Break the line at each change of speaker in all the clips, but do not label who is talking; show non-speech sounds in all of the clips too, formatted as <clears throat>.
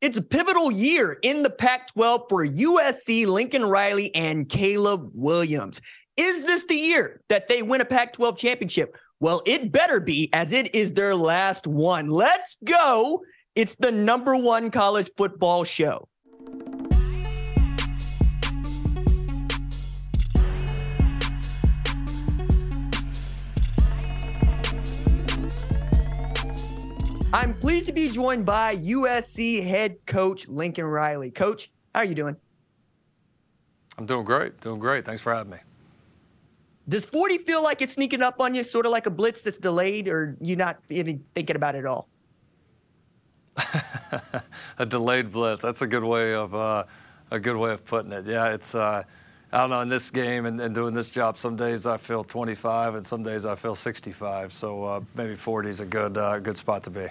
It's a pivotal year in the Pac 12 for USC, Lincoln Riley, and Caleb Williams. Is this the year that they win a Pac 12 championship? Well, it better be, as it is their last one. Let's go. It's the number one college football show. I'm pleased to be joined by USC head coach Lincoln Riley. Coach, how are you doing?
I'm doing great. Doing great. Thanks for having me.
Does 40 feel like it's sneaking up on you, sort of like a blitz that's delayed, or you not even thinking about it at all? <laughs>
a delayed blitz. That's a good way of uh, a good way of putting it. Yeah, it's. Uh, I don't know. In this game and, and, doing this job, some days I feel 25, and some days I feel 65. So uh, maybe 40 is a good uh, good spot to be.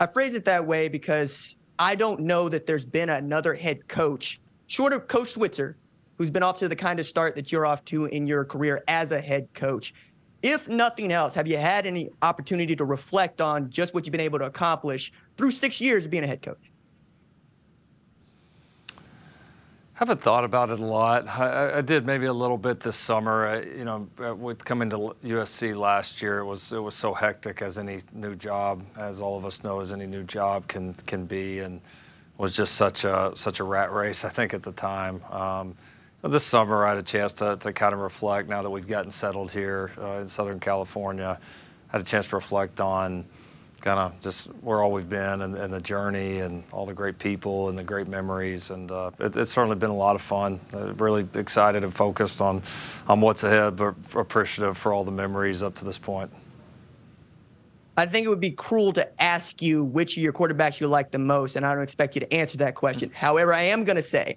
I phrase it that way because I don't know that there's been another head coach, short of Coach Switzer, who's been off to the kind of start that you're off to in your career as a head coach. If nothing else, have you had any opportunity to reflect on just what you've been able to accomplish through six years of being a head coach?
Haven't thought about it a lot. I, I, did maybe a little bit this summer. I, you know, uh, with coming to USC last year, it was it was so hectic as any new job, as all of us know, as any new job can can be, and was just such a such a rat race. I think at the time. Um, this summer, I had a chance to, to kind of reflect. Now that we've gotten settled here uh, in Southern California, had a chance to reflect on kind of just where all we've been and, and, the journey and all the great people and the great memories. And uh, it, it's certainly been a lot of fun. Uh, really excited and focused on, on what's ahead, but appreciative for all the memories up to this point.
I think it would be cruel to ask you which of your quarterbacks you like the most, and I don't expect you to answer that question. However, I am going to say,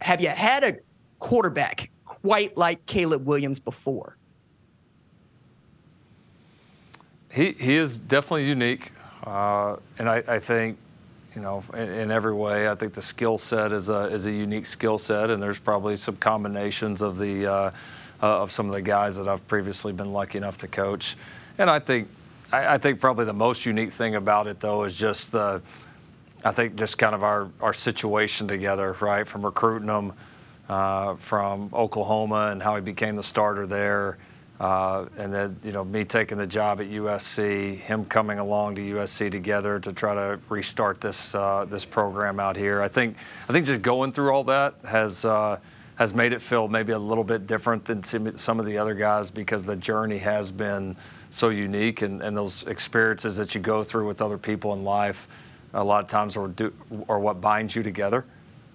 have you had a quarterback quite like Caleb Williams before?
He, he is definitely unique. Uh, and I, I, think, you know, in, in, every way, I think the skill set is a, is a unique skill set, and there's probably some combinations of the uh, uh, of some of the guys that I've previously been lucky enough to coach. And I think, I, I, think probably the most unique thing about it though is just the, I think just kind of our our situation together, right? From recruiting him uh, from Oklahoma and how he became the starter there uh, and then, you know, me taking the job at USC, him coming along to USC together to try to restart this uh, this program out here. I think I think just going through all that has uh, has made it feel maybe a little bit different than some of the other guys because the journey has been so unique and, and those experiences that you go through with other people in life a lot of times are, do, are what binds you together.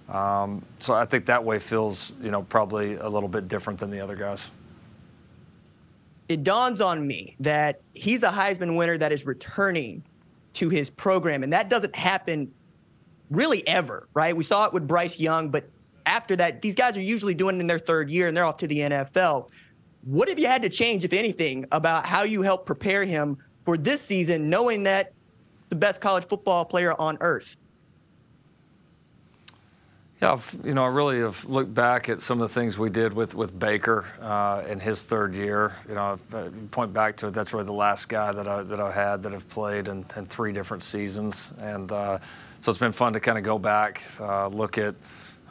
Um, so I think that way feels, you know, probably a little bit different than the other guys
it dawns on me that he's a Heisman winner that is returning to his program. And that doesn't happen really ever, right? We saw it with Bryce Young, but after that, these guys are usually doing it in their third year and they're off to the NFL. What have you had to change, if anything, about how you help prepare him for this season, knowing that the best college football player on earth?
Yeah, you know, I really have looked back at some of the things we did with with Baker uh, in his third year. You know, point back to it. That's really the last guy that I that I had that have played in, in three different seasons, and uh, so it's been fun to kind of go back, uh, look at.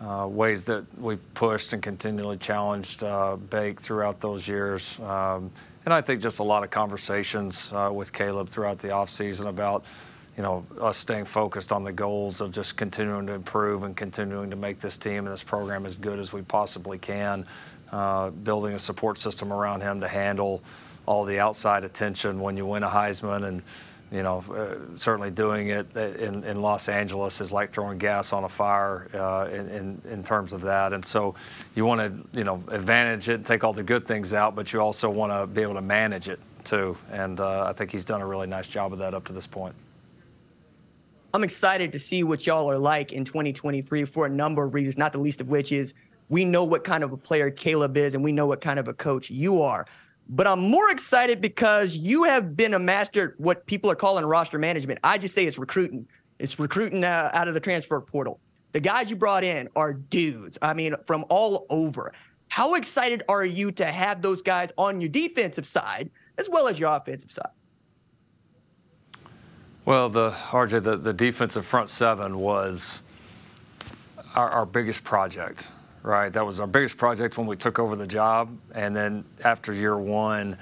Uh, ways that we pushed and continually challenged uh, Bake throughout those years. Um, and I think just a lot of conversations uh, with Caleb throughout the offseason about you know, us staying focused on the goals of just continuing to improve and continuing to make this team and this program as good as we possibly can. Uh, building a support system around him to handle all the outside attention when you win a Heisman and you know, uh, certainly doing it in, in, Los Angeles is like throwing gas on a fire uh, in, in, in, terms of that. And so you want to, you know, advantage it, take all the good things out, but you also want to be able to manage it too. And uh, I think he's done a really nice job of that up to this point.
I'm excited to see what y'all are like in 2023 for a number of reasons, not the least of which is we know what kind of a player Caleb is and we know what kind of a coach you are. But I'm more excited because you have been a master at what people are calling roster management. I just say it's recruiting. It's recruiting uh, out of the transfer portal. The guys you brought in are dudes. I mean, from all over. How excited are you to have those guys on your defensive side as well as your offensive side?
Well, the RJ, the, the defensive front seven was our, our biggest project right? That was our biggest project when we took over the job, and then after year one,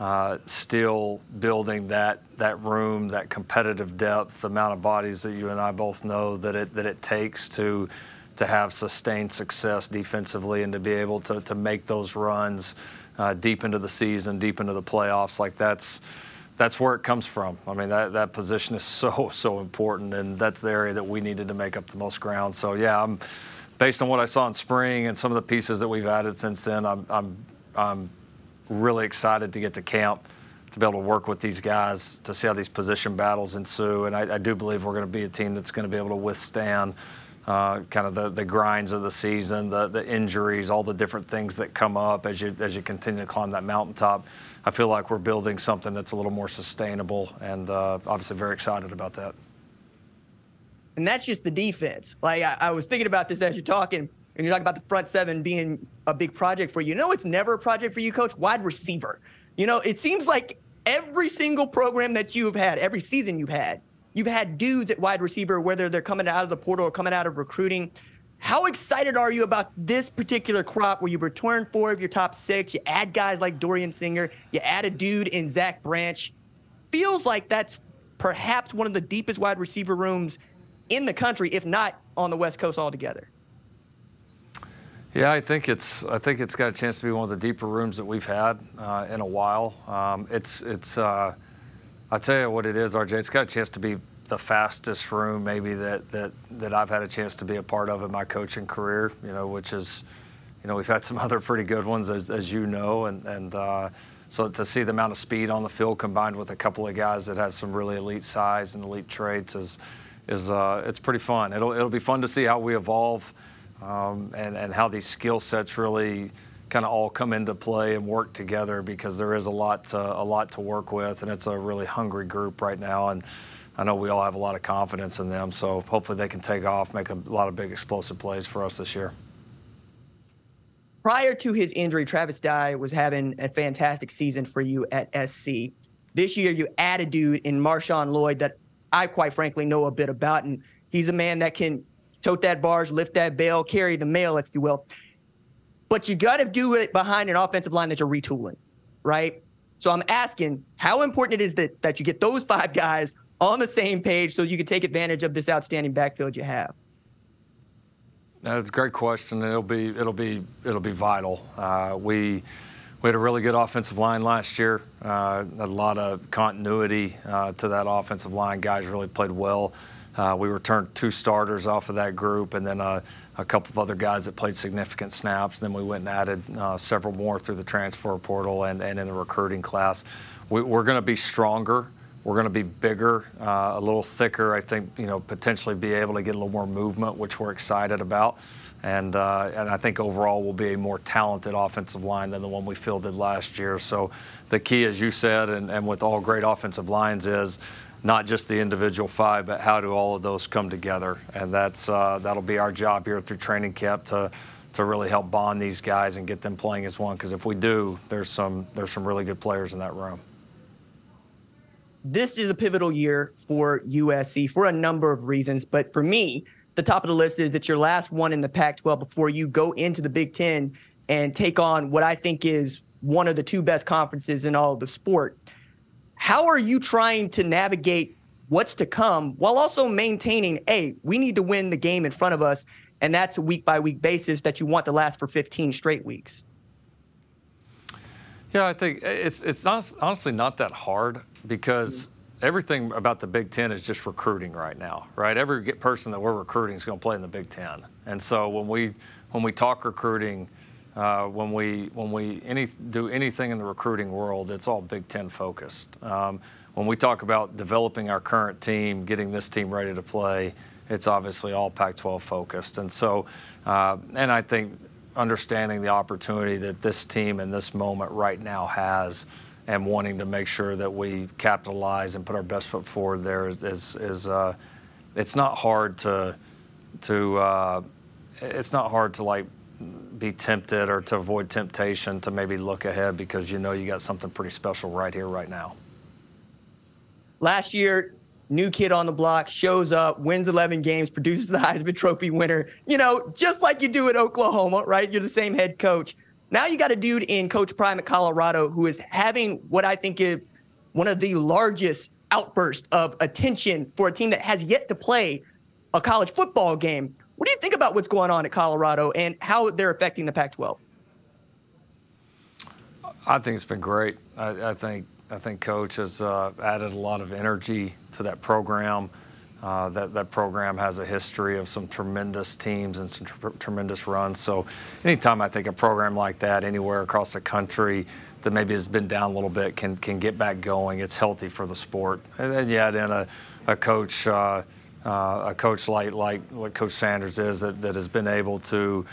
uh, still building that that room, that competitive depth, the amount of bodies that you and I both know that it that it takes to to have sustained success defensively and to be able to to make those runs uh, deep into the season, deep into the playoffs, like that's that's where it comes from. I mean, that, that position is so, <laughs> so important, and that's the area that we needed to make up the most ground. So, yeah, I'm based on what I saw in spring and some of the pieces that we've added since then, I'm, I'm, I'm really excited to get to camp to be able to work with these guys to see how these position battles ensue. And I, I do believe we're going to be a team that's going to be able to withstand uh, kind of the, the grinds of the season, the, the injuries, all the different things that come up as you as you continue to climb that mountaintop. I feel like we're building something that's a little more sustainable, and uh, obviously very excited about that.
And that's just the defense. Like I, I was thinking about this as you're talking, and you're talking about the front seven being a big project for you. You know, it's never a project for you, coach. Wide receiver. You know, it seems like every single program that you've had, every season you've had, you've had dudes at wide receiver, whether they're coming out of the portal or coming out of recruiting. How excited are you about this particular crop where you return four of your top six, you add guys like Dorian Singer, you add a dude in Zach Branch? Feels like that's perhaps one of the deepest wide receiver rooms in the country, if not on the West Coast altogether.
Yeah, I think it's I think it's got a chance to be one of the deeper rooms that we've had uh, in a while. Um, it's it's uh, I'll tell you what it is, RJ. It's got a chance to be the fastest room maybe that that that I've had a chance to be a part of in my coaching career. You know, which is you know we've had some <laughs> other pretty good ones as, as you know, and and uh, so to see the amount of speed on the field combined with a couple of guys that have some really elite size and elite traits is is uh, it's pretty fun. It'll it'll be fun to see how we evolve um, and and how these skill sets really kind of all come into play and work together because there is a lot to, a lot to work with and it's a really hungry group right now and I know we all have a lot of confidence in them so hopefully they can take off make a lot of big explosive plays for us this year.
Prior to his injury, Travis Dye was having a fantastic season for you at SC. This year, you add a dude in Marshawn Lloyd that I quite frankly know a bit about. And he's a man that can tote that barge, lift that bale, carry the mail, if you will. But you got to do it behind an offensive line that you're retooling, right? So I'm asking how important it is that that you get those five guys on the same page so you can take advantage of this outstanding backfield you have.
That's a great question, it'll be it'll be it'll be vital. Uh, we we had a really good offensive line last year. Uh, a lot of continuity uh, to that offensive line. Guys really played well. Uh, we returned two starters off of that group, and then uh, a couple of other guys that played significant snaps. Then we went and added uh, several more through the transfer portal and, in the recruiting class. We, are going to be stronger. We're going to be bigger, a little thicker. I think you know potentially be able to get a little more movement, which we're excited about and uh, and I think overall we'll be a more talented offensive line than the one we fielded last year. So the key, as you said, and, and with all great offensive lines, is not just the individual five, but how do all of those come together? And that's uh, that'll be our job here through training camp to to really help bond these guys and get them playing as one. Because if we do, there's some there's some really good players in that room.
This is a pivotal year for USC for a number of reasons, but for me, the top of the list is it's your last one in the Pac 12 before you go into the Big Ten and take on what I think is one of the two best conferences in all of the sport. How are you trying to navigate what's to come while also maintaining, hey, we need to win the game in front of us. And that's a week by week basis that you want to last for 15 straight weeks.
Yeah, I think eh, it's it's not, honestly not that hard because everything about the Big Ten is just recruiting right now, right? Every person that we're recruiting is going to play in the Big Ten, and so when we when we talk recruiting, uh, when we when we any do anything in the recruiting world, it's all Big Ten focused. Um, when we talk about developing our current team, getting this team ready to play, it's obviously all Pac-12 focused, and so uh, and I think understanding the opportunity that this team in this moment right now has and wanting to make sure that we capitalize and put our best foot forward there is, is, is uh, it's not hard to, to uh, it's not hard to like be tempted or to avoid temptation to maybe look ahead because you know you got something pretty special right here, right now.
Last year, new kid on the block, shows up, wins 11 games, produces the Heisman Trophy winner. You know, just like you do at Oklahoma, right? You're the same head coach. Now you got a dude in Coach Prime at Colorado who is having what I think is one of the largest outbursts of attention for a team that has yet to play a college football game. What do you think about what's going on at Colorado and how they're affecting the Pac 12?
I think it's been great. I, I think I think Coach has uh, added a lot of energy to that program. Uh, that that program has a history of some tremendous teams and some tr- tremendous runs. So, anytime I think a program like that anywhere across the country that maybe has been down a little bit can can get back going, it's healthy for the sport. And then yeah, then a, a coach. Uh, a coach like like what Coach Sanders is that, that has been able to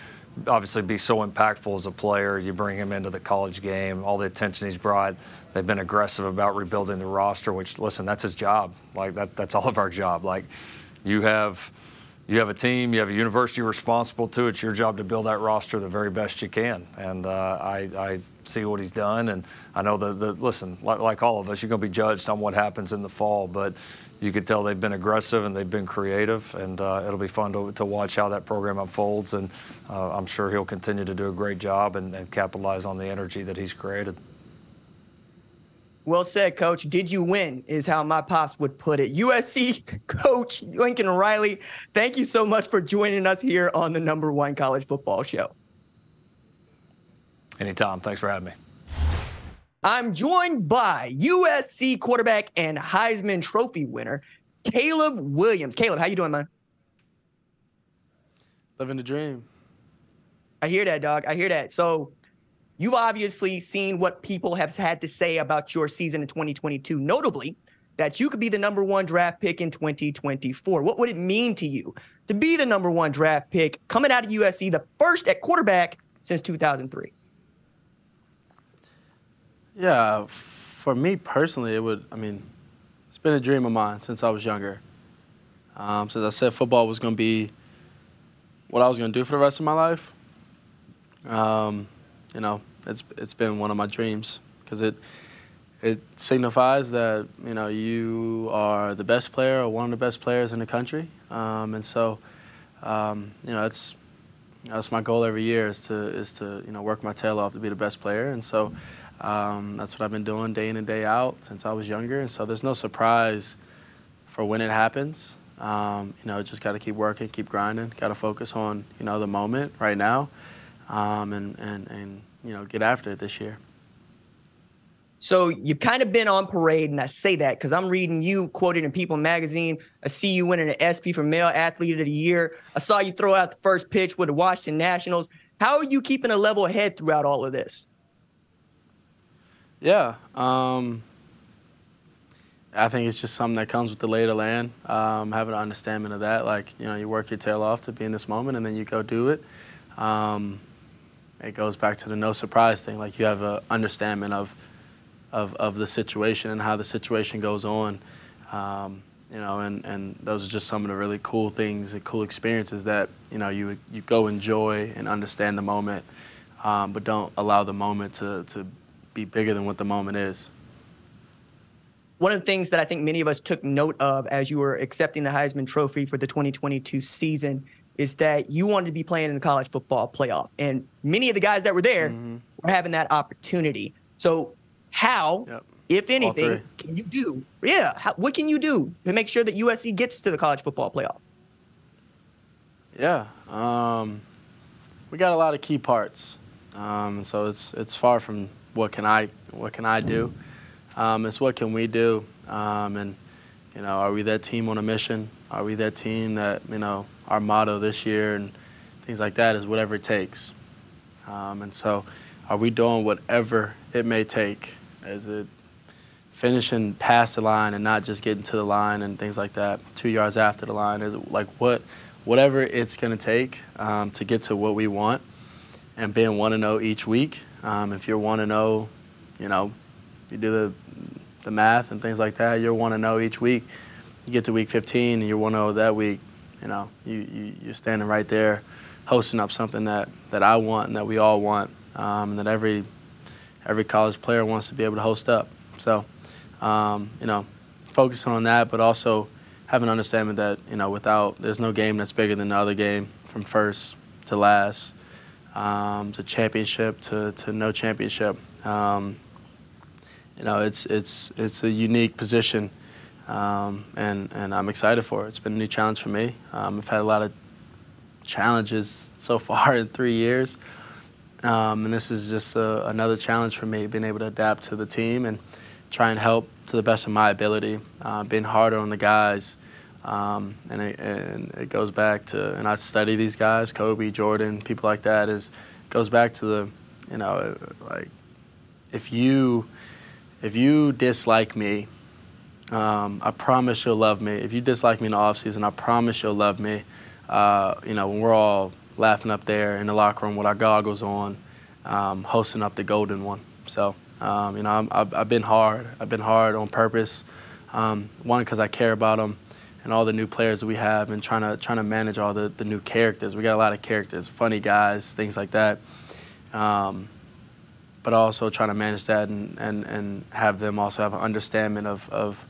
obviously be so impactful as a player. You bring him into the college game, all the attention he's brought. They've been aggressive about rebuilding the roster, which listen, that's his job. Like that, that's all of our job. Like you have you have a team, you have a university responsible to. It's your job to build that roster the very best you can. And uh, I, I, see what he's done, and I know that. Listen, like, like all of us, you're going to be judged on what happens in the fall, but you could tell they've been aggressive and they've been creative, and uh, it'll be fun to, to watch how that program unfolds. And uh, I'm sure he'll continue to do a great job and, and capitalize on the energy that he's created.
Well said, coach. Did you win? Is how my pops would put it. USC coach Lincoln Riley, thank you so much for joining us here on the number one college football show.
Anytime. Thanks for having me.
I'm joined by USC quarterback and Heisman Trophy winner Caleb Williams. Caleb, how you doing, man?
Living the dream.
I hear that, dog. I hear that. So, you've obviously seen what people have had to say about your season in 2022, notably that you could be the number one draft pick in 2024. What would it mean to you to be the number one draft pick coming out of USC, the first at quarterback since 2003?
Yeah, for me personally, it would. I mean, it's been a dream of mine since I was younger. Um, since I said football was going to be what I was going to do for the rest of my life. Um, you know, it's it's been one of my dreams because it it signifies that you know you are the best player or one of the best players in the country, um, and so um, you know it's that's my goal every year is to is to you know work my tail off to be the best player, and so. Um, that's what I've been doing day in and day out since I was younger. And so there's no surprise for when it happens. Um, you know, just got to keep working, keep grinding, got to focus on, you know, the moment right now um, and, and, and, you know, get after it this year.
So you've kind of been on parade, and I say that because I'm reading you quoted in People magazine. I see you winning an ESPY for Male Athlete of the Year. I saw you throw out the first pitch with the Washington Nationals. How are you keeping a level head throughout all of this?
Yeah. Um, I think it's just something that comes with the lay of the land, um, having an understanding of that. Like, you know, you work your tail off to be in this moment and then you go do it. Um, it goes back to the no surprise thing. Like, you have an understanding of, of, of the situation and how the situation goes on. Um, you know, and, and those are just some of the really cool things and cool experiences that, you know, you, you go enjoy and understand the moment, um, but don't allow the moment to, to be bigger than what the moment is.
One of the things that I think many of us took note of as you were accepting the Heisman Trophy for the 2022 season is that you wanted to be playing in the college football playoff. And many of the guys that were there mm-hmm. were having that opportunity. So, how yep. if anything, can you do? Yeah, how, what can you do to make sure that USC gets to the college football playoff?
Yeah, um, we got a lot of key parts, um, so it's it's far from what can I what can I do. Um, it's what can we do, um, and you know, are we that team on a mission? Are we that team that you know our motto this year and things like that is whatever it takes. Um, and so, are we doing whatever it may take? Is it finishing past the line and not just getting to the line and things like that, two yards after the line? Is like what, whatever it's going to take um, to get to what we want, and being one to zero each week. Um, if you're one to zero, you know, you do the the math and things like that. You're one to zero each week. You get to week 15 and you're one to zero that week. You know, you, you you're standing right there hosting up something that, that I want and that we all want, um, and that every every college player wants to be able to host up. So, um, you know, focusing on that, but also having an understanding that you know, without there's no game that's bigger than the other game, from first to last, um, to championship to, to no championship. Um, you know, it's it's it's a unique position, um, and and I'm excited for it. It's been a new challenge for me. Um, I've had a lot of challenges so far <laughs> in three years. Um, and this is just a, another challenge for me, being able to adapt to the team and try and help to the best of my ability, uh, being harder on the guys. Um, and, it, and it goes back to, and I study these guys, Kobe, Jordan, people like that, is goes back to the, you know, like if you, if you dislike me, um, I promise you'll love me. If you dislike me in the offseason, I promise you'll love me uh, you know, when we're all laughing up there in the locker room with our goggles on, um, hosting up the golden one. So, um, you know, i have been hard. I've been hard on purpose. Um, one, because I care about them and all the new players we have and trying to, trying to manage all the, the new characters. We got a lot of characters, funny guys, things like that. Um, but also trying to manage that and, and, and have them also have an understanding of, of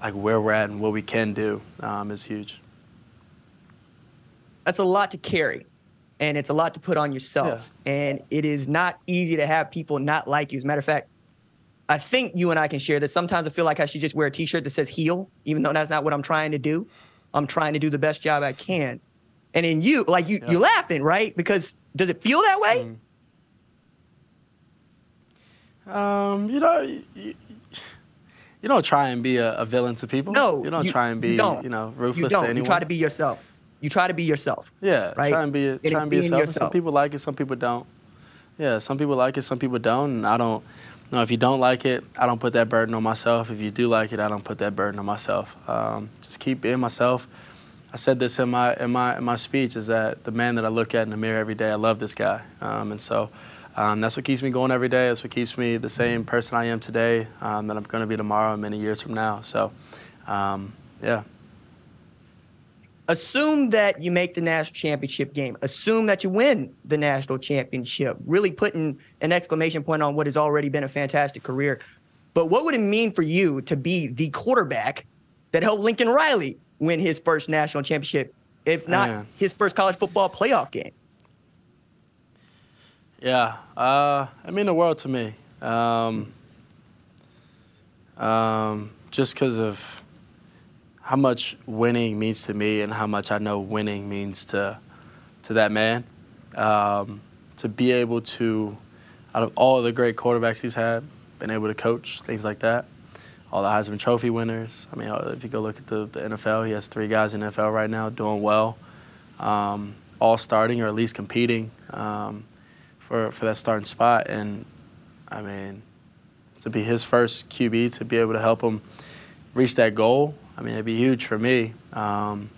like where we're at and what we can do um, is huge
that's a lot to carry and it's a lot to put on yourself. Yeah. And it is not easy to have people not like you. As a matter of fact, I think you and I can share that. Sometimes I feel like I should just wear a T-shirt that says heel, even though that's not what I'm trying to do. I'm trying to do the best job I can. And in you, like you, yeah. you're laughing, right? Because does it feel that way?
Mm. Um, you know, you, you, don't try and be a, a, villain to people.
No,
you don't
you,
try and be, you,
you
know, ruthless
you
to anyone.
You try to be yourself. You try to be yourself.
Yeah,
right.
Try and be try and be yourself. yourself. Some people like it, some people don't. Yeah, some people like it, some people don't, and I don't. Know, if you don't like it, I don't put that burden on myself. If you do like it, I don't put that burden on myself. Um, just keep being myself. I said this in my in my in my speech is that the man that I look at in the mirror every day, I love this guy, um, and so um, that's what keeps me going every day. That's what keeps me the same person I am today um, that I'm going to be tomorrow, and many years from now. So, um, yeah
assume that you make the national championship game. Assume that you win the national championship. Really putting an exclamation point on what has already been a fantastic career. But what would it mean for you to be the quarterback that helped Lincoln Riley win his first national championship, if not Man. his first college football playoff game?
Yeah, uh, I mean the world to me. Um, um, just because of how much winning means to me and how much I know winning means to to that man. Um, to be able to, out of all the great quarterbacks he's had, been able to coach things like that. All the Heisman Trophy winners. I mean, uh, if you go look at the, the NFL, he has three guys in the NFL right now doing well, um, all starting or at least competing um, for for that starting spot. And I mean, to be his first QB to be able to help him reach that goal I mean, it'd be huge for me. Um,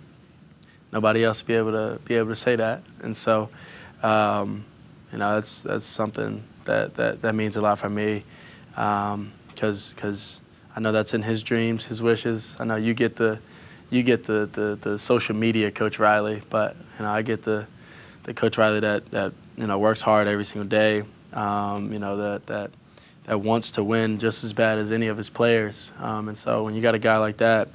nobody else be able to be able to say that, and so um, you know that's that's something that, that, that means a lot for me because um, because I know that's in his dreams, his wishes. I know you get the you get the, the, the social media Coach Riley, but you know I get the the Coach Riley that, that you know works hard every single day. Um, you know that that that wants to win just as bad as any of his players. Um, and so when you got a guy like that,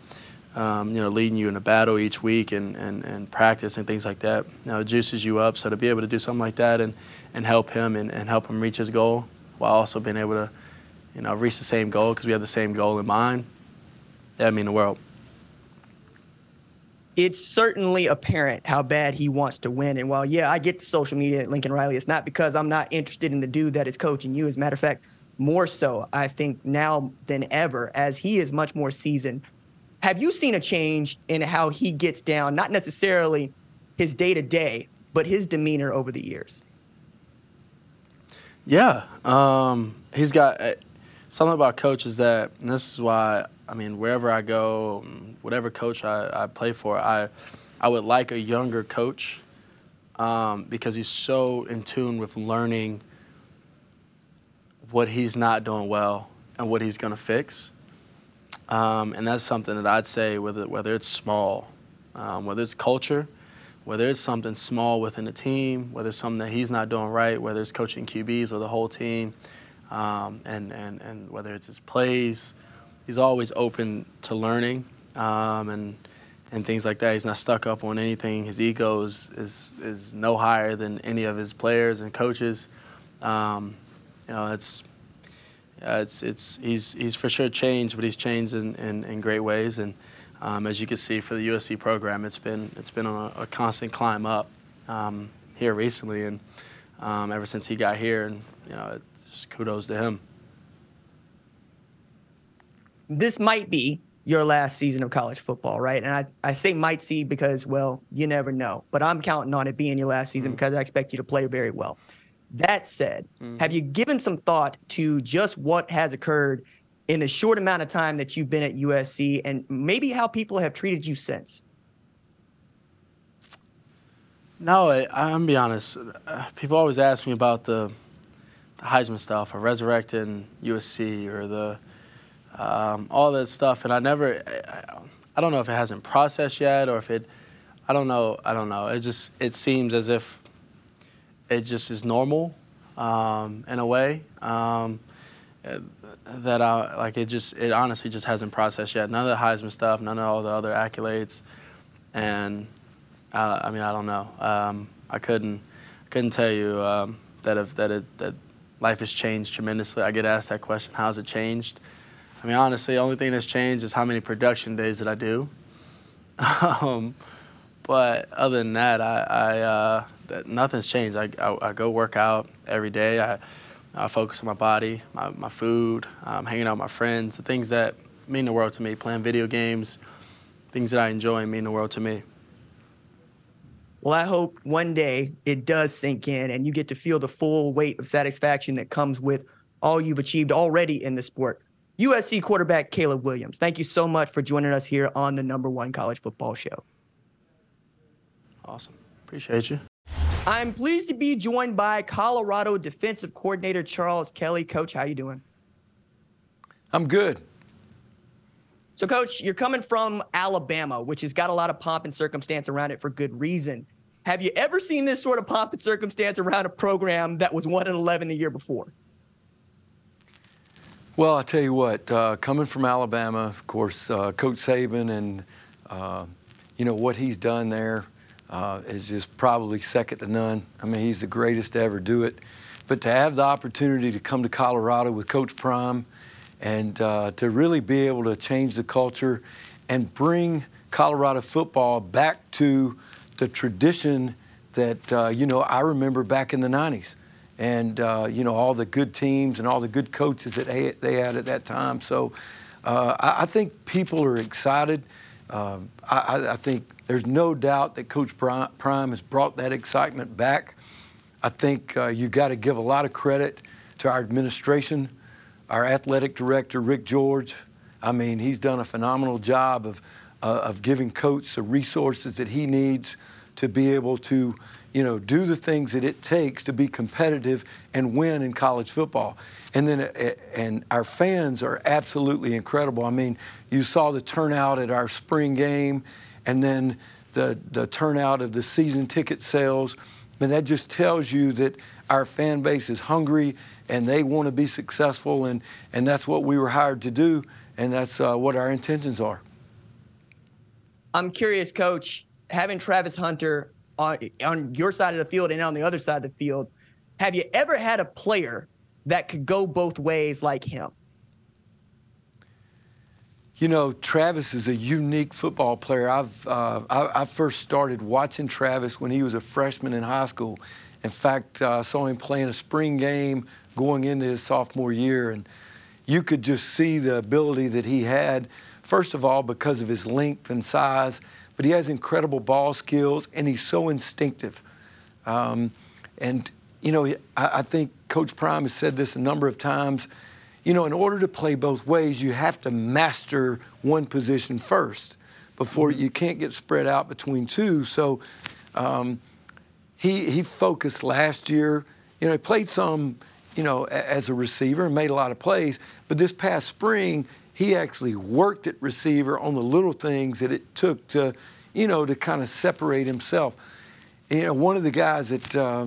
um, you know, leading you in a battle each week and, and, and practice and things like that, you know, it juices you up. So to be able to do something like that and, and help him and, and help him reach his goal while also being able to, you know, reach the same goal because we have the same goal in mind, that'd mean the world.
It's certainly apparent how bad he wants to win. And while, yeah, I get the social media at Lincoln Riley, it's not because I'm not interested in the dude that is coaching you. As a matter of fact, more so, I think, now than ever, as he is much more seasoned. Have you seen a change in how he gets down, not necessarily his day to day, but his demeanor over the years?
Yeah. Um, he's got uh, something about coach is that, and this is why, I mean, wherever I go, whatever coach I, I play for, I, I would like a younger coach um, because he's so in tune with learning what he's not doing well and what he's going to fix. Um, and that's something that I'd say whether, whether it's small, um, whether it's culture, whether it's something small within the team, whether it's something that he's not doing right, whether it's coaching QBs or the whole team, um, and, and, and whether it's his plays, he's always open to learning um, and, and things like that. He's not stuck up on anything. His ego is, is, is no higher than any of his players and coaches. Um, you know, it's, uh, it's, it's, he's, he's for sure changed, but he's changed in, in, in great ways. And um, as you can see for the USC program, it's been, it's been on a, a constant climb up um, here recently, and um, ever since he got here, and you know, it's kudos to him.
This might be your last season of college football, right? And I, I say might see because, well, you never know. But I'm counting on it being your last season mm-hmm. because I expect you to play very well. That said, mm-hmm. have you given some thought to just what has occurred in the short amount of time that you've been at USC and maybe how people have treated you since?
No, I, am be honest. Uh, people always ask me about the, the Heisman stuff or resurrecting USC or the um, all that stuff, and I never. I, I don't know if it hasn't processed yet or if it. I don't know. I don't know. It just it seems as if it just is normal um, in a way. Um, that I like it just it honestly just hasn't processed yet. None of the Heisman stuff, none of all the other accolades, and I, I mean I don't know. Um, I couldn't couldn't tell you um, that if that it, that life has changed tremendously. I get asked that question, how's it changed? I mean honestly, the only thing that's changed is how many production days that I do. <laughs> um, but other than that, I, I uh, nothing's changed. I, I, I, go work out every day. I, I focus on my body, my, my food, um, hanging out with my friends, the things that mean the world to me, playing video games, things that I enjoy mean the world to me.
Well, I hope one day it does sink in and you get to feel the full weight of satisfaction that comes with all you've achieved already in the sport. USC quarterback Caleb Williams, thank you so much for joining us here on the number one college football show.
Awesome. Appreciate you.
I'm pleased to be joined by Colorado defensive coordinator Charles Kelly. Coach, how you doing?
I'm good.
So, Coach, you're coming from Alabama, which has got a lot of pomp and circumstance around it for good reason. Have you ever seen this sort of pomp and circumstance around a program that was 1 and 11 the year before?
Well, I tell you what, uh, coming from Alabama, of course, uh, Coach Saban and uh, you know what he's done there uh, is just probably second to none. I mean, he's the greatest to ever do it. But to have the opportunity to come to Colorado with Coach Prime and uh, to really be able to change the culture and bring Colorado football back to the tradition that, uh, you know, I remember back in the 90s. And, uh, you know, all the good teams and all the good coaches that they had at that time. So uh, I, I, think people are excited. Um, I, I think there's no doubt that Coach Prime has brought that excitement back. I think uh, you got to give a lot of credit to our administration, our athletic director, Rick George. I mean, he's done a phenomenal job of, uh, of giving Coach the resources that he needs to be able to, you know, do the things that it takes to be competitive and win in college football. And then, uh, and our fans are absolutely incredible. I mean, you saw the turnout at our spring game and then the, the turnout of the season ticket sales. And that just tells you that our fan base is hungry and they want to be successful, and, and that's what we were hired to do, and that's uh, what our intentions are.
I'm curious, Coach, having Travis Hunter on, on your side of the field and on the other side of the field, have you ever had a player that could go both ways like him?
You know, Travis is a unique football player. I've uh, I, I, first started watching Travis when he was a freshman in high school. In fact, I uh, saw him playing a spring game going into his sophomore year, and you could just see the ability that he had. First of all, because of his length and size, but he has incredible ball skills, and he's so instinctive. Um, and you know, I, I think Coach Prime has said this a number of times you know, in order to play both ways, you have to master one position first before mm-hmm. you can't get spread out between two. So um, he, he focused last year. You know, he played some, you know, as a receiver and made a lot of plays. But this past spring, he actually worked at receiver on the little things that it took to, you know, to kind of separate himself. You know, one of the guys that uh,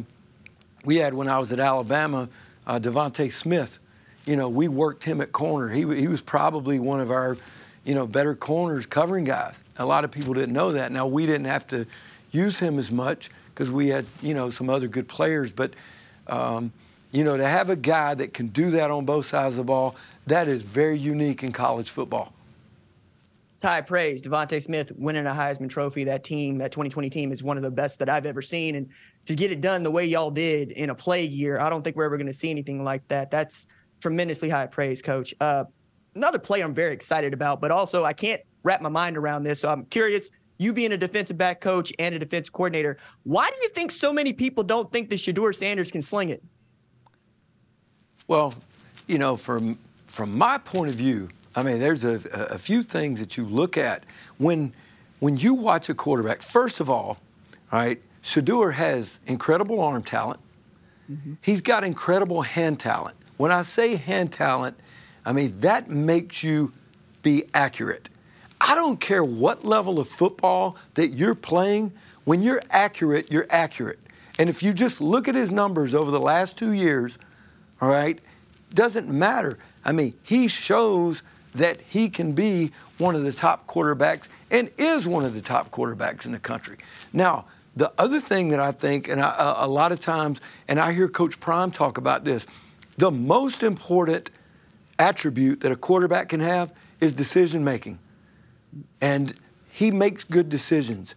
we had when I was at Alabama, uh, DeVonta Smith, you know, we worked him at corner. He, he was probably one of our, you know, better corners covering guys. A lot of people didn't know that. Now, we didn't have to use him as much because we had, you know, some other good players. But, um, you know, to have a guy that can do that on both sides of the ball, that is very unique in college football.
It's high praise. DeVonta Smith winning a Heisman Trophy. That team, that 2020 team, is one of the best that I've ever seen. And to get it done the way y'all did in a play year, I don't think we're ever going to see anything like that. That's tremendously high praise, coach. Uh, another player I'm very excited about, but also I can't wrap my mind around this. So I'm curious, you being a defensive back coach and a defense coordinator, why do you think so many people don't think that Shedeur Sanders can sling it?
Well, you know, from from my point of view, I mean, there's a, a few things that you look at when when you watch a quarterback. First of all, all right, Shedeur has incredible arm talent. Mm-hmm. He's got incredible hand talent. When I say hand talent, I mean that makes you be accurate. I don't care what level of football that you're playing, when you're accurate, you're accurate. And if you just look at his numbers over the last two years, all right, doesn't matter. I mean, he shows that he can be one of the top quarterbacks and is one of the top quarterbacks in the country. Now, the other thing that I think, and I, a lot of times, and I hear Coach Prime talk about this, the most important attribute that a quarterback can have is decision making. And he makes good decisions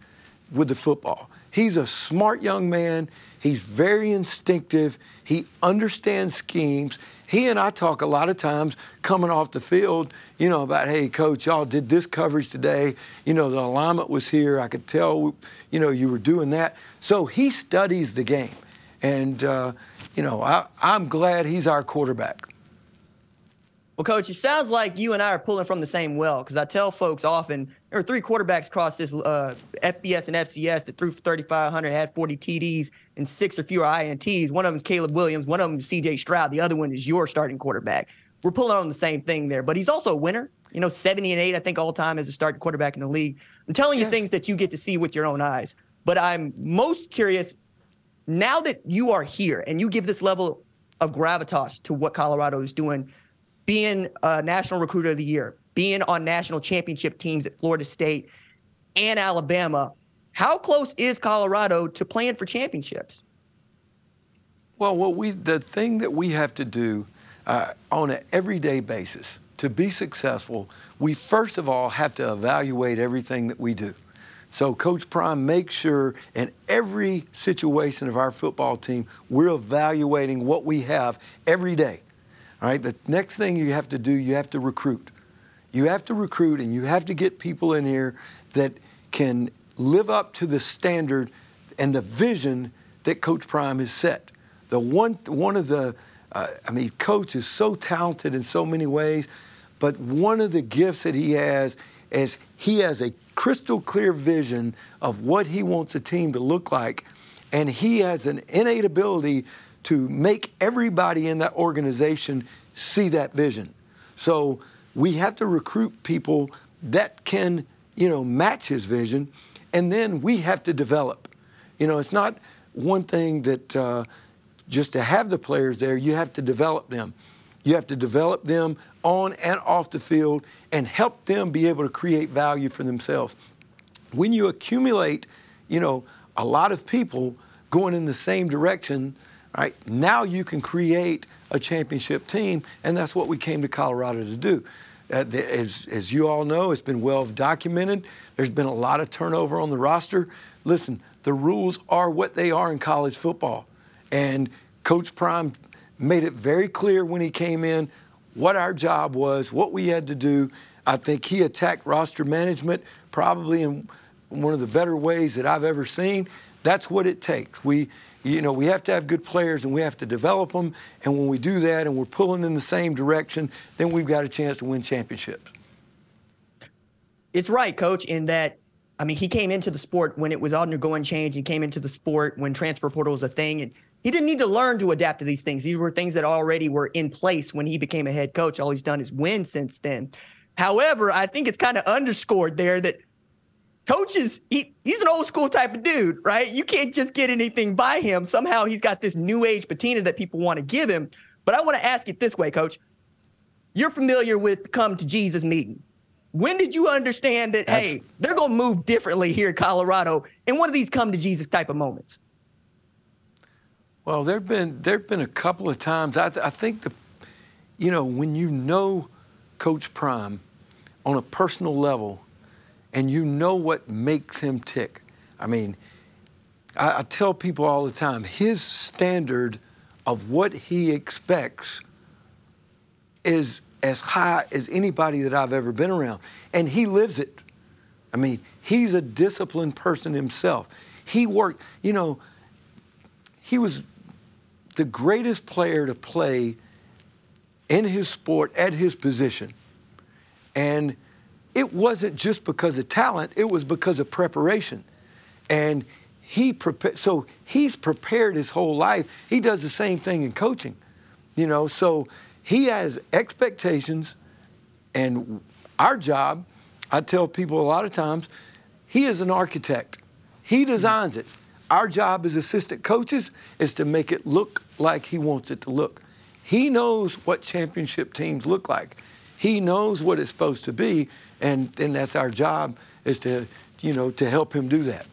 with the football. He's a smart young man. He's very instinctive. He understands schemes. He and I talk a lot of times coming off the field, you know, about, hey, coach, y'all did this coverage today. You know, the alignment was here. I could tell, you know, you were doing that. So he studies the game. And, uh, you know, I, I'm glad he's our quarterback.
Well, coach, it sounds like you and I are pulling from the same well because I tell folks often there are three quarterbacks across this uh, FBS and FCS that threw for 3,500, had 40 TDs, and six or fewer INTs. One of them is Caleb Williams, one of them is CJ Stroud, the other one is your starting quarterback. We're pulling on the same thing there, but he's also a winner. You know, 70 and 8, I think, all time as a starting quarterback in the league. I'm telling you things that you get to see with your own eyes. But I'm most curious now that you are here and you give this level of gravitas to what Colorado is doing, being a national recruiter of the year, being on national championship teams at Florida State and Alabama, how close is Colorado to playing for championships?
Well, what we the thing that we have to do uh, on an everyday basis to be successful, we first of all have to evaluate everything that we do. So Coach Prime makes sure in every situation of our football team, we're evaluating what we have every day. All right, the next thing you have to do, you have to recruit. You have to recruit and you have to get people in here that can live up to the standard and the vision that Coach Prime has set. The one, one of the, uh, I mean, Coach is so talented in so many ways, but one of the gifts that he has is he has a crystal clear vision of what he wants a team to look like, and he has an innate ability to make everybody in that organization see that vision. So we have to recruit people that can, you know, match his vision, and then we have to develop. You know, it's not one thing that uh, just to have the players there, you have to develop them. You have to develop them on and off the field and help them be able to create value for themselves. When you accumulate, you know, a lot of people going in the same direction, right? Now you can create a championship team, and that's what we came to Colorado to do. Uh, as, as you all know, it's been well documented. There's been a lot of turnover on the roster. Listen, the rules are what they are in college football. And Coach Prime made it very clear when he came in what our job was, what we had to do. I think he attacked roster management probably in one of the better ways that I've ever seen. That's what it takes. We, you know, we have to have good players and we have to develop them. And when we do that and we're pulling in the same direction, then we've got a chance to win championships.
It's right, coach, in that I mean, he came into the sport when it was undergoing change. He came into the sport when transfer portal was a thing. And he didn't need to learn to adapt to these things. These were things that already were in place when he became a head coach. All he's done is win since then. However, I think it's kind of underscored there that coaches, he, he's an old school type of dude, right? You can't just get anything by him. Somehow he's got this new age patina that people want to give him. But I want to ask it this way, coach. You're familiar with come to Jesus meeting. When did you understand that, hey, they're going to move differently here in Colorado in one of these come to Jesus type of moments?
Well, there've been there've been a couple of times. I, th- I think the, you know, when you know Coach Prime on a personal level, and you know what makes him tick. I mean, I, I tell people all the time his standard of what he expects is as high as anybody that I've ever been around, and he lives it. I mean, he's a disciplined person himself. He worked, you know, he was the greatest player to play in his sport at his position. And it wasn't just because of talent, it was because of preparation. And he prepared, so he's prepared his whole life. He does the same thing in coaching, you know, so he has expectations. And our job, I tell people a lot of times, he is an architect. He designs it. Our job as assistant coaches is to make it look like he wants it to look. He knows what championship teams look like. He knows what it's supposed to be, and, and that's our job is to, you know, to help him do that.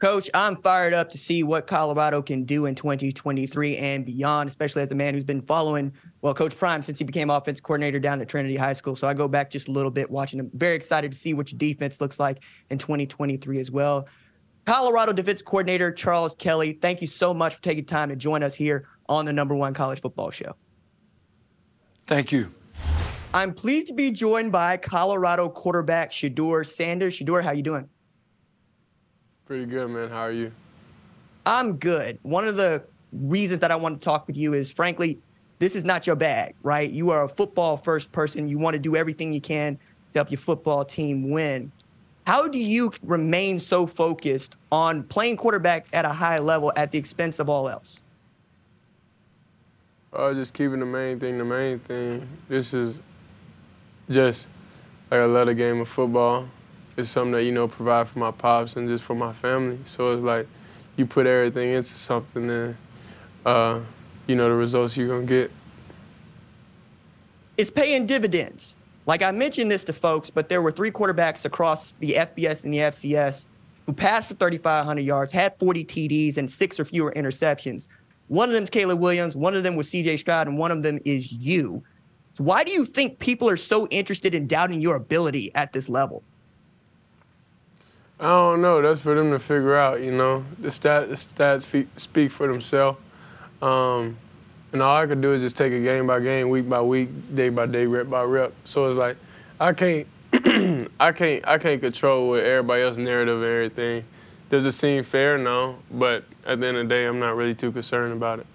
Coach, I'm fired up to see what Colorado can do in 2023 and beyond, especially as a man who's been following, well, Coach Prime since he became offensive coordinator down at Trinity High School. So I go back just a little bit watching him. Very excited to see what your defense looks like in 2023 as well. Colorado defense coordinator Charles Kelly, thank you so much for taking time to join us here on the number one college football show.
Thank you.
I'm pleased to be joined by Colorado quarterback Shedeur Sanders. Shedeur, how you doing?
Pretty good, man. How are you?
I'm good. One of the reasons that I want to talk with you is, frankly, this is not your bag, right? You are a football first person. You want to do everything you can to help your football team win. How do you remain so focused on playing quarterback at a high level at the expense of all else?
Uh, just keeping the main thing the main thing. This is just like I love the game of football. It's something that, you know, provide for my pops and just for my family. So it's like you put everything into something and, uh, you know, the results you're going to get.
It's paying dividends. Like I mentioned this to folks, but there were three quarterbacks across the FBS and the FCS who passed for 3,500 yards, had 40 TDs, and six or fewer interceptions. One of them is Caleb Williams, one of them was CJ Stroud, and one of them is you. So why do you think people are so interested in doubting your ability at this level?
I don't know. That's for them to figure out. You know, the, stat, the stats speak for themselves. Um, and all I could do is just take it game by game, week by week, day by day, rep by rep. So it's like I can't, <clears throat> I can't, I can't control what everybody else's narrative and everything. Does it seem fair? No, but at the end of the day, I'm not really too concerned about it.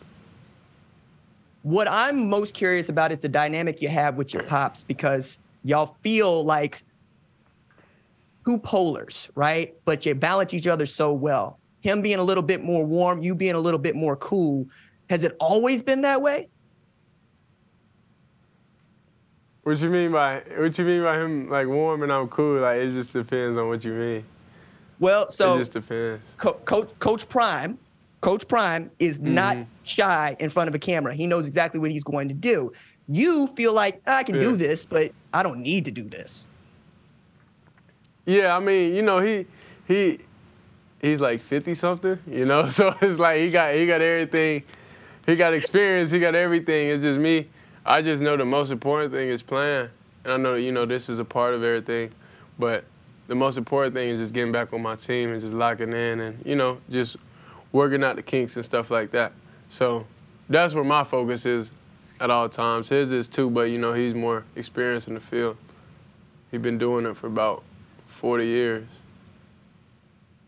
What I'm most curious about is the dynamic you have with your pops because y'all feel like two polars, right? But you balance each other so well. Him being a little bit more warm, you being a little bit more cool. Has it always been that way?
What you mean by what you mean by him like warm and I'm cool? Like it just depends on what you mean.
Well, so
it just depends.
Co- Coach Coach Prime, Coach Prime is mm-hmm. not shy in front of a camera. He knows exactly what he's going to do. You feel like I can yeah. do this, but I don't need to do this.
Yeah, I mean, you know, he he he's like 50 something, you know, <laughs> so it's like he got he got everything he got experience, he got everything. It's just me. I just know the most important thing is playing, and I know you know this is a part of everything, but the most important thing is just getting back on my team and just locking in, and you know just working out the kinks and stuff like that. So that's where my focus is at all times. His is too, but you know he's more experienced in the field. He's been doing it for about 40 years.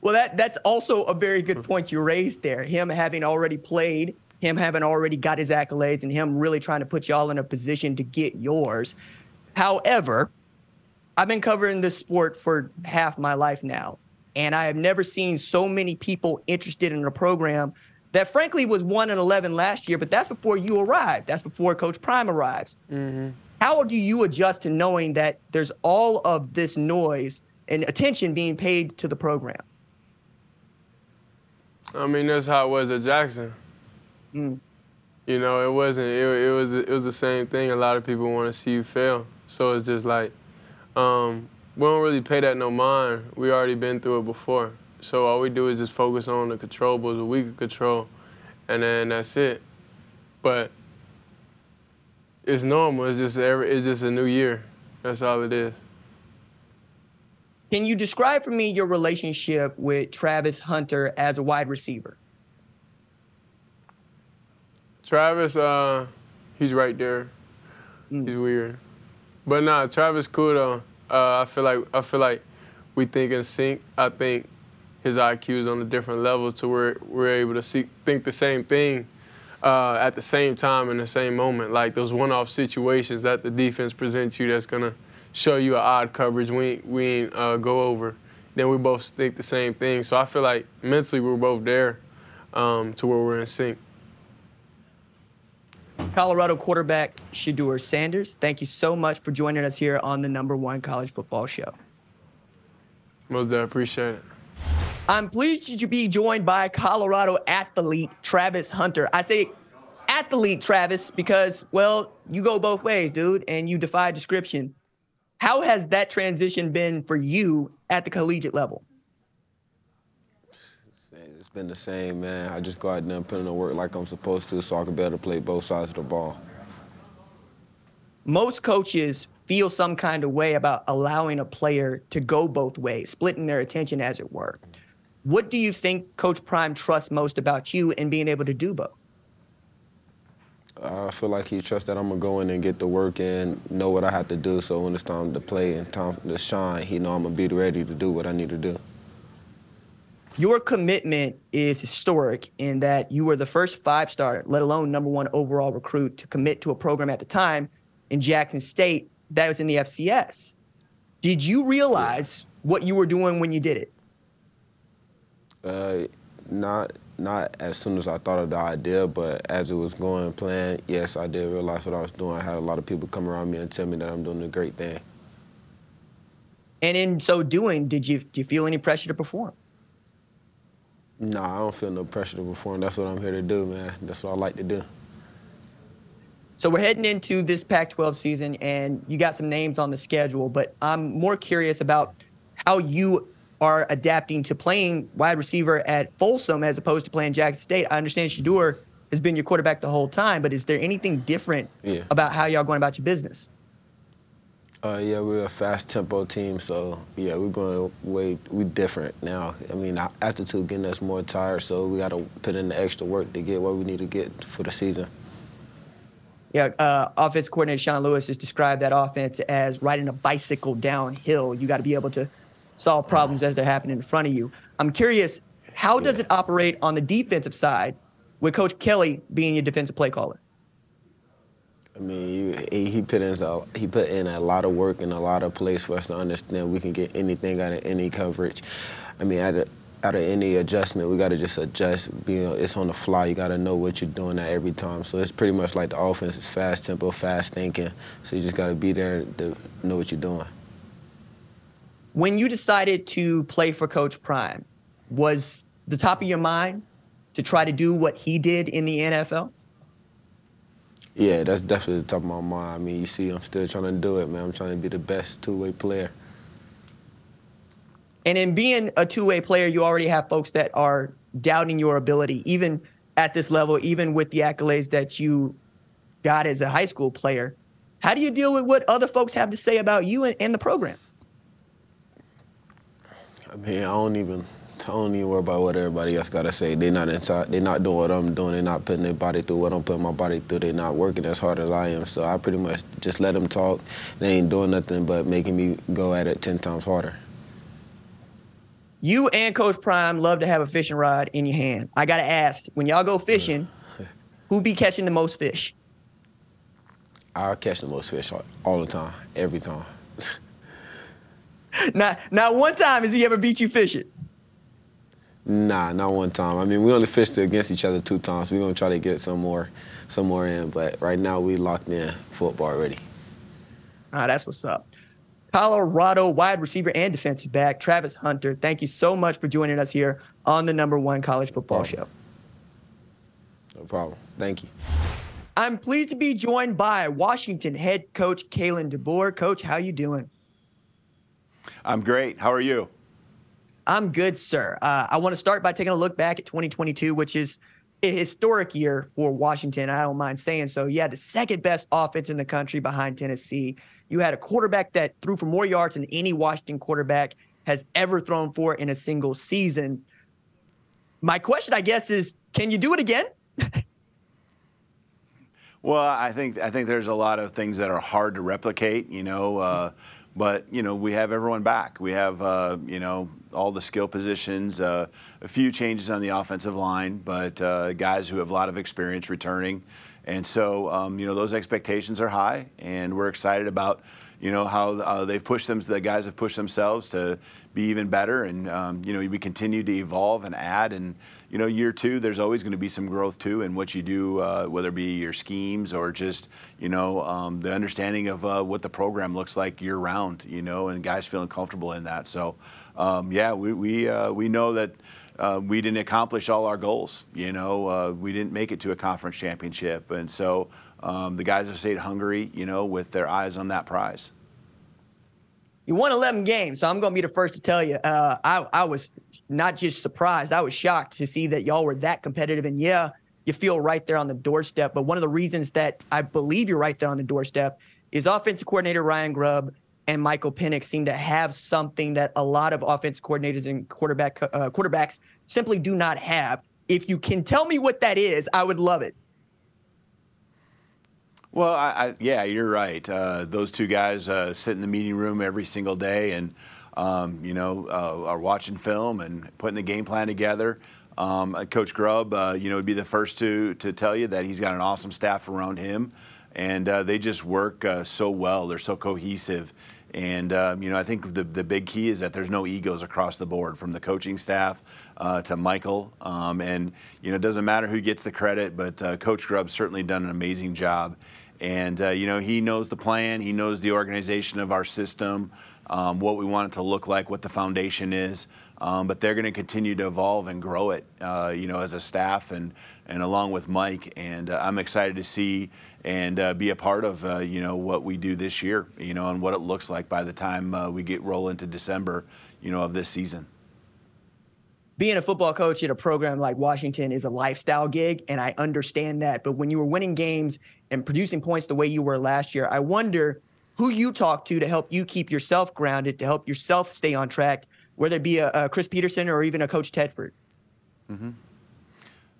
Well, that that's also a very good point you raised there. Him having already played, him having already got his accolades, and him really trying to put y'all in a position to get yours. However, I've been covering this sport for half my life now, and I have never seen so many people interested in a program that frankly was 1 and 11 last year, but that's before you arrived. That's before Coach Prime arrives.
Mm-hmm.
How do you adjust to knowing that there's all of this noise and attention being paid to the program?
I mean, that's how it was at Jackson.
Mm.
You know, it wasn't. It, it, was. It was the same thing. A lot of people want to see you fail. So it's just like, um, we don't really pay that no mind. We already been through it before. So all we do is just focus on the controllables that we can control, and then that's it. But it's normal. It's just every. It's just a new year. That's all it is.
Can you describe for me your relationship with Travis Hunter as a wide receiver?
Travis, uh, he's right there. Mm. He's weird, but nah, Travis cool though. Uh, I feel like I feel like we think in sync. I think his IQ is on a different level to where we're able to see, think the same thing uh, at the same time in the same moment. Like those one-off situations that the defense presents you that's gonna show you an odd coverage we we uh, go over. Then we both think the same thing. So I feel like mentally we're both there um, to where we're in sync.
Colorado quarterback Shedeur Sanders, thank you so much for joining us here on the number one college football show.
Most definitely appreciate it.
I'm pleased to be joined by Colorado athlete Travis Hunter. I say athlete Travis because, well, you go both ways, dude, and you defy description. How has that transition been for you at the collegiate level?
Been the same, man. I just go out there and put in the work like I'm supposed to so I can be able to play both sides of the ball.
Most coaches feel some kind of way about allowing a player to go both ways, splitting their attention, as it were. What do you think Coach Prime trusts most about you and being able to do both?
I feel like he trusts that I'm gonna go in and get the work in, know what I have to do. So when it's time to play and time to shine, he know I'm gonna be ready to do what I need to do.
Your commitment is historic in that you were the first five-star, let alone number one overall recruit, to commit to a program at the time in Jackson State that was in the FCS. Did you realize what you were doing when you did it?
Uh, not not as soon as I thought of the idea, but as it was going planned, yes, I did realize what I was doing. I had a lot of people come around me and tell me that I'm doing a great thing.
And in so doing, did you do you feel any pressure to perform?
No, I don't feel no pressure to perform. That's what I'm here to do, man. That's what I like to do.
So we're heading into this Pac-12 season, and you got some names on the schedule, but I'm more curious about how you are adapting to playing wide receiver at Folsom as opposed to playing Jackson State. I understand Shedeur has been your quarterback the whole time, but is there anything different
yeah.
about how y'all going about your business?
Uh, yeah, we're a fast tempo team, so yeah, we're going way we different now. I mean, our altitude getting us more tired, so we got to put in the extra work to get what we need to get for the season.
Yeah, uh, offense coordinator Sean Lewis has described that offense as riding a bicycle downhill. You got to be able to solve problems as they're happening in front of you. I'm curious, how does it operate on the defensive side with Coach Kelly being your defensive play caller?
I mean, he, he put in a, he put in a lot of work and a lot of plays for us to understand we can get anything out of any coverage. I mean, out of, out of any adjustment, we got to just adjust. It's on the fly, you got to know what you're doing at every time. So it's pretty much like the offense is fast tempo, fast thinking. So you just got to be there to know what you're doing.
When you decided to play for Coach Prime, was the top of your mind to try to do what he did in the NFL?
Yeah, that's definitely the top of my mind. I mean, you see, I'm still trying to do it, man. I'm trying to be the best two-way player.
And in being a two-way player, you already have folks that are doubting your ability, even at this level, even with the accolades that you got as a high school player. How do you deal with what other folks have to say about you and, and the program?
I mean, I don't even Don't even worry about what everybody else gotta say. They're not inside. They're not doing what I'm doing. They're not putting their body through what I'm putting my body through. They're not working as hard as I am. So I pretty much just let them talk. They ain't doing nothing but making me go at it ten times harder.
You and Coach Prime love to have a fishing rod in your hand. I gotta ask, when y'all go fishing, <laughs> who be catching the most fish?
I catch the most fish all, all the time, every time. <laughs>
Not, not one time has he ever beat you fishing.
Nah, not one time. I mean, we only fished against each other two times. We're gonna try to get some more, some more in. But right now, we locked in football already.
Ah, that's what's up. Colorado wide receiver and defensive back Travis Hunter. Thank you so much for joining us here on the number one college football show.
No problem. Thank you.
I'm pleased to be joined by Washington head coach Kalen DeBoer. Coach, how you doing?
I'm great. How are you?
I'm good, sir. Uh, I want to start by taking a look back at 2022, which is a historic year for Washington. I don't mind saying so. You had the second best offense in the country behind Tennessee. You had a quarterback that threw for more yards than any Washington quarterback has ever thrown for in a single season. My question, I guess, is can you do it again? <laughs>
well, I think I think there's a lot of things that are hard to replicate. You know, uh, but you know we have everyone back. We have uh, you know all the skill positions, uh, a few changes on the offensive line, but uh, guys who have a lot of experience returning, and so um, you know those expectations are high, and we're excited about you know how uh, they've pushed them. The guys have pushed themselves to be even better, and um, you know we continue to evolve and add. And you know year two, there's always going to be some growth too in what you do, uh, whether it be your schemes or just you know um, the understanding of uh, what the program looks like year round. You know, and guys feeling comfortable in that. So um, yeah, we we uh, we know that. Uh, we didn't accomplish all our goals. You know, uh, we didn't make it to a conference championship, and so um, the guys have stayed hungry. You know, with their eyes on that prize.
You won 11 games, so I'm going to be the first to tell you. Uh, I, I was not just surprised, I was shocked to see that y'all were that competitive. And yeah, you feel right there on the doorstep. But one of the reasons that I believe you're right there on the doorstep is offensive coordinator Ryan Grubb and Michael Penix seem to have something that a lot of offensive coordinators and quarterback uh, quarterbacks simply do not have. If you can tell me what that is, I would love it.
Well, I, I, yeah, you're right. Uh, those two guys uh, sit in the meeting room every single day and, um, you know, uh, are watching film and putting the game plan together. Um, uh, Coach Grubb, uh, you know, would be the first to, to tell you that he's got an awesome staff around him. And uh, they just work so well. They're so cohesive. And um, you know, I think the the big key is that there's no egos across the board, from the coaching staff uh, to Michael. Um, and you know, it doesn't matter who gets the credit, but uh, Coach Grubb's certainly done an amazing job. And uh, you know, he knows the plan. He knows the organization of our system, um, what we want it to look like, what the foundation is. Um, but they're going to continue to evolve and grow it, uh, you know, as a staff and and along with Mike. And uh, I'm excited to see and uh, be a part of, uh, you know, what we do this year, you know, and what it looks like by the time uh, we get roll into December, you know, of this season
being a football coach at a program like Washington is a lifestyle gig, and I understand that. But when you were winning games and producing points the way you were last year, I wonder who you talk to to help you keep yourself grounded, to help yourself stay on track, whether it be a, a Chris Petersen or even a Coach Tedford.
Mm-hmm.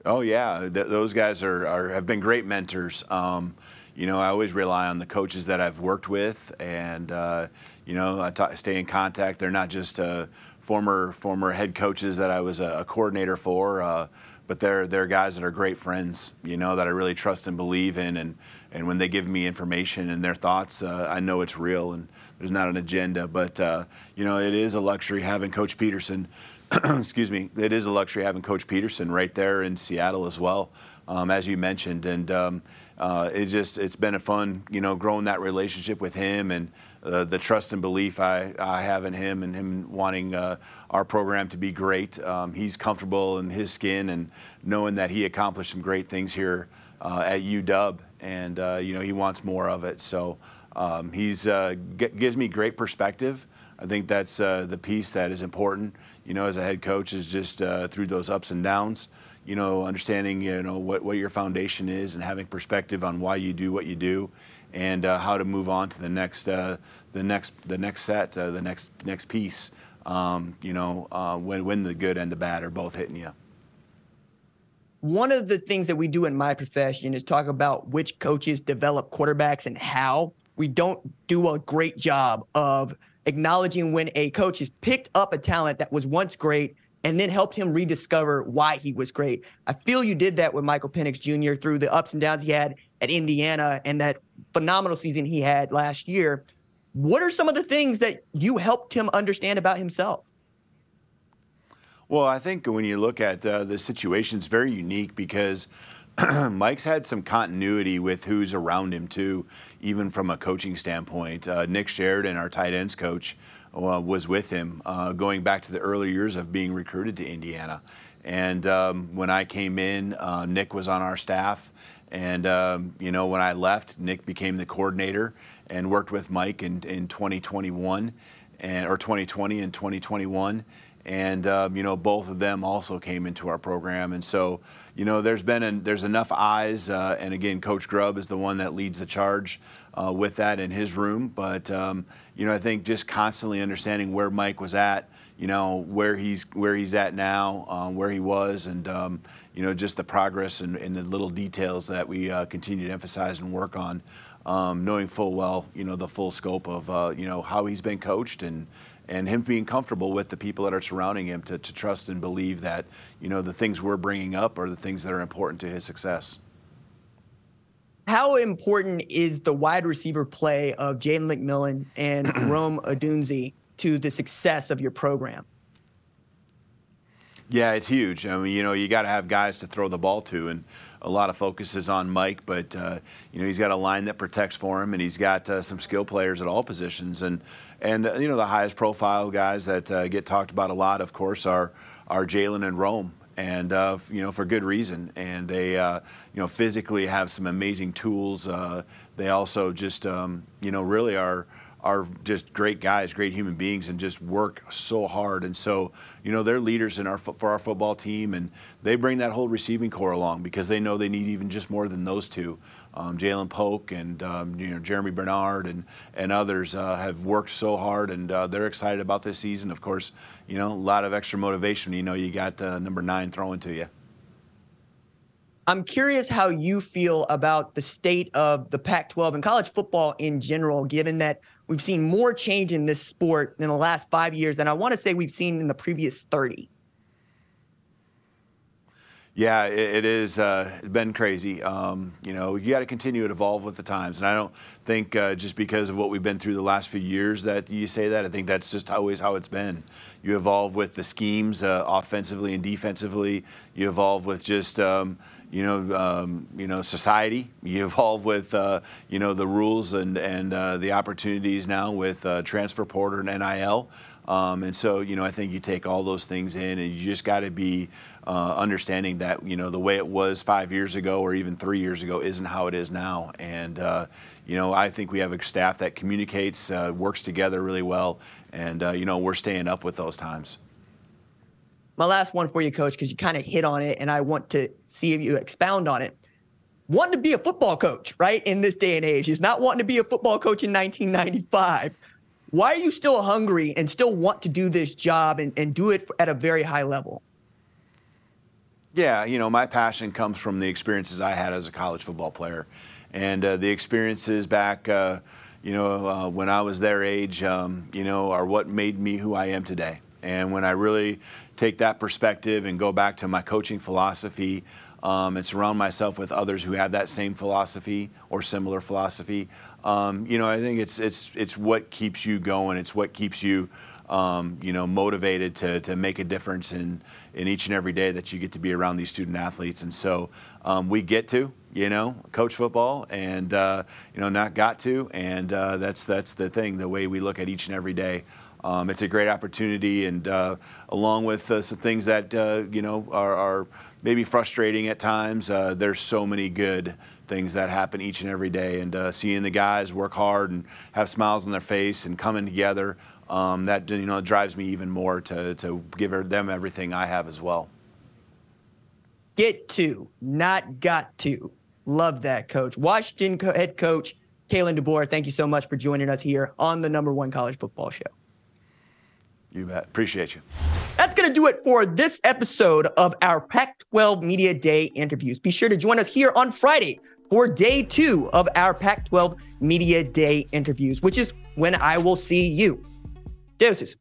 Oh yeah, Th- those guys are, are, have been great mentors. Um, you know, I always rely on the coaches that I've worked with, and uh, you know, I t- stay in contact. They're not just uh, former former head coaches that I was a, a coordinator for, uh, but they're they're guys that are great friends, you know, that I really trust and believe in, and and when they give me information and their thoughts, uh, I know it's real and there's not an agenda. But uh, you know, it is a luxury having Coach Petersen. <clears throat> excuse me, it is a luxury having Coach Petersen right there in Seattle as well, um, as you mentioned, and um, uh, it just it's been a fun, you know, growing that relationship with him and uh, the trust and belief I, I have in him and him wanting uh, our program to be great. Um, he's comfortable in his skin and knowing that he accomplished some great things here uh, at UW, and uh, you know he wants more of it. So um, he's uh, g- gives me great perspective. I think that's the piece that is important. You know, as a head coach is just uh, through those ups and downs. You know, understanding you know what, what your foundation is and having perspective on why you do what you do, and uh, how to move on to the next uh, the next the next set uh, the next next piece. Um, you know, uh, when when the good and the bad are both hitting you
one of the things that we do in my profession is talk about which coaches develop quarterbacks and how. We don't do a great job of acknowledging when a coach has picked up a talent that was once great and then helped him rediscover why he was great. I feel you did that with Michael Penix Jr. through the ups and downs he had at Indiana and that phenomenal season he had last year. What are some of the things that you helped him understand about himself?
Well, I think when you look at uh, the situation, it's very unique because <clears throat> Mike's had some continuity with who's around him too, even from a coaching standpoint. Uh, Nick Sheridan, our tight ends coach, uh, was with him uh, going back to the early years of being recruited to Indiana. And um, when I came in, uh, Nick was on our staff. And um, you know, when I left, Nick became the coordinator and worked with Mike in, in 2021 and or 2020 and 2021 and um, you know both of them also came into our program. And so you know there's been an, there's enough eyes uh, and again coach grubb is the one that leads the charge uh, with that in his room. But um, you know i think just constantly understanding where mike was at you know where he's where he's at now um, where he was and um, you know just the progress and, and, the little details that we uh, continue to emphasize and work on um, knowing full well you know the full scope of uh, you know how he's been coached and and him being comfortable with the people that are surrounding him to, to trust and believe that you know the things we're bringing up are the things that are important to his success.
How important is the wide receiver play of Jalen McMillan and <clears throat> Rome Odunze to the success of your program?
Yeah, it's huge. I mean, you know, you got to have guys to throw the ball to, and a lot of focus is on Mike, but uh, you know he's got a line that protects for him, and he's got uh, some skill players at all positions, and and uh, you know the highest profile guys that uh, get talked about a lot, of course, are are Jalen and Rome, and uh, you know for good reason. And they uh, you know physically have some amazing tools. Uh, they also just um, you know really are are just great guys, great human beings, and just work so hard. And so, you know, they're leaders in our for our football team, and they bring that whole receiving corps along because they know they need even just more than those two. Um, Ja'Lynn Polk and um, you know Germie Bernard and and others uh, have worked so hard, and uh, they're excited about this season. Of course, you know, a lot of extra motivation. You know, you got uh, number nine throwing to you.
I'm curious how you feel about the state of the Pac 12 and college football in general, given that we've seen more change in this sport in the last five years than I want to say we've seen in the previous 30.
Yeah, it, it is uh, been crazy. Um, you know, you got to continue to evolve with the times, and I don't think uh, just because of what we've been through the last few years that you say that. I think that's just always how it's been. You evolve with the schemes, uh, offensively and defensively. You evolve with just um, you know, um, you know, society. You <laughs> evolve with, uh, you know, the rules and and uh, the opportunities now with uh, transfer portal and NIL. Um, and so, you know, I think you take all those things in, and you just got to be uh, understanding that, you know, the way it was five years ago or even three years ago isn't how it is now. And, uh, you know, I think we have a staff that communicates, uh, works together really well, and, uh, you know, we're staying up with those times.
My last one for you, coach, because you kind of hit on it, and I want to see if you expound on it wanting to be a football coach, right, in this day and age. is not wanting to be a football coach in 1995 why are you still hungry and still want to do this job and, and do it at a very high level?
Yeah, you know, my passion comes from the experiences I had as a college football player. And uh, the experiences back, uh, you know, uh, when I was their age, um, you know, are what made me who I am today. And when I really take that perspective and go back to my coaching philosophy, um, and surround myself with others who have that same philosophy or similar philosophy. Um, you know, I think it's it's it's what keeps you going. It's what keeps you, um, you know, motivated to, to make a difference in in each and every day that you get to be around these student athletes. And so um, we get to, you know, coach football, and uh, you know, not got to, and uh, that's that's the thing. The way we look at each and every day. Um, it's a great opportunity, and uh, along with uh, some things that uh, you know are, are, maybe frustrating at times, uh, there's so many good things that happen each and every day. And uh, seeing the guys work hard and have smiles on their face and coming together um, that you know drives me even more to to give them everything I have as well.
Get to, not got to. Love that, coach. Washington co- head coach Kalen DeBoer, thank you so much for joining us here on the number one college football show.
You bet. Appreciate you.
That's going to do it for this episode of our Pac 12 Media Day interviews. Be sure to join us here on Friday for day two of our Pac 12 Media Day interviews, which is when I will see you. Deuces.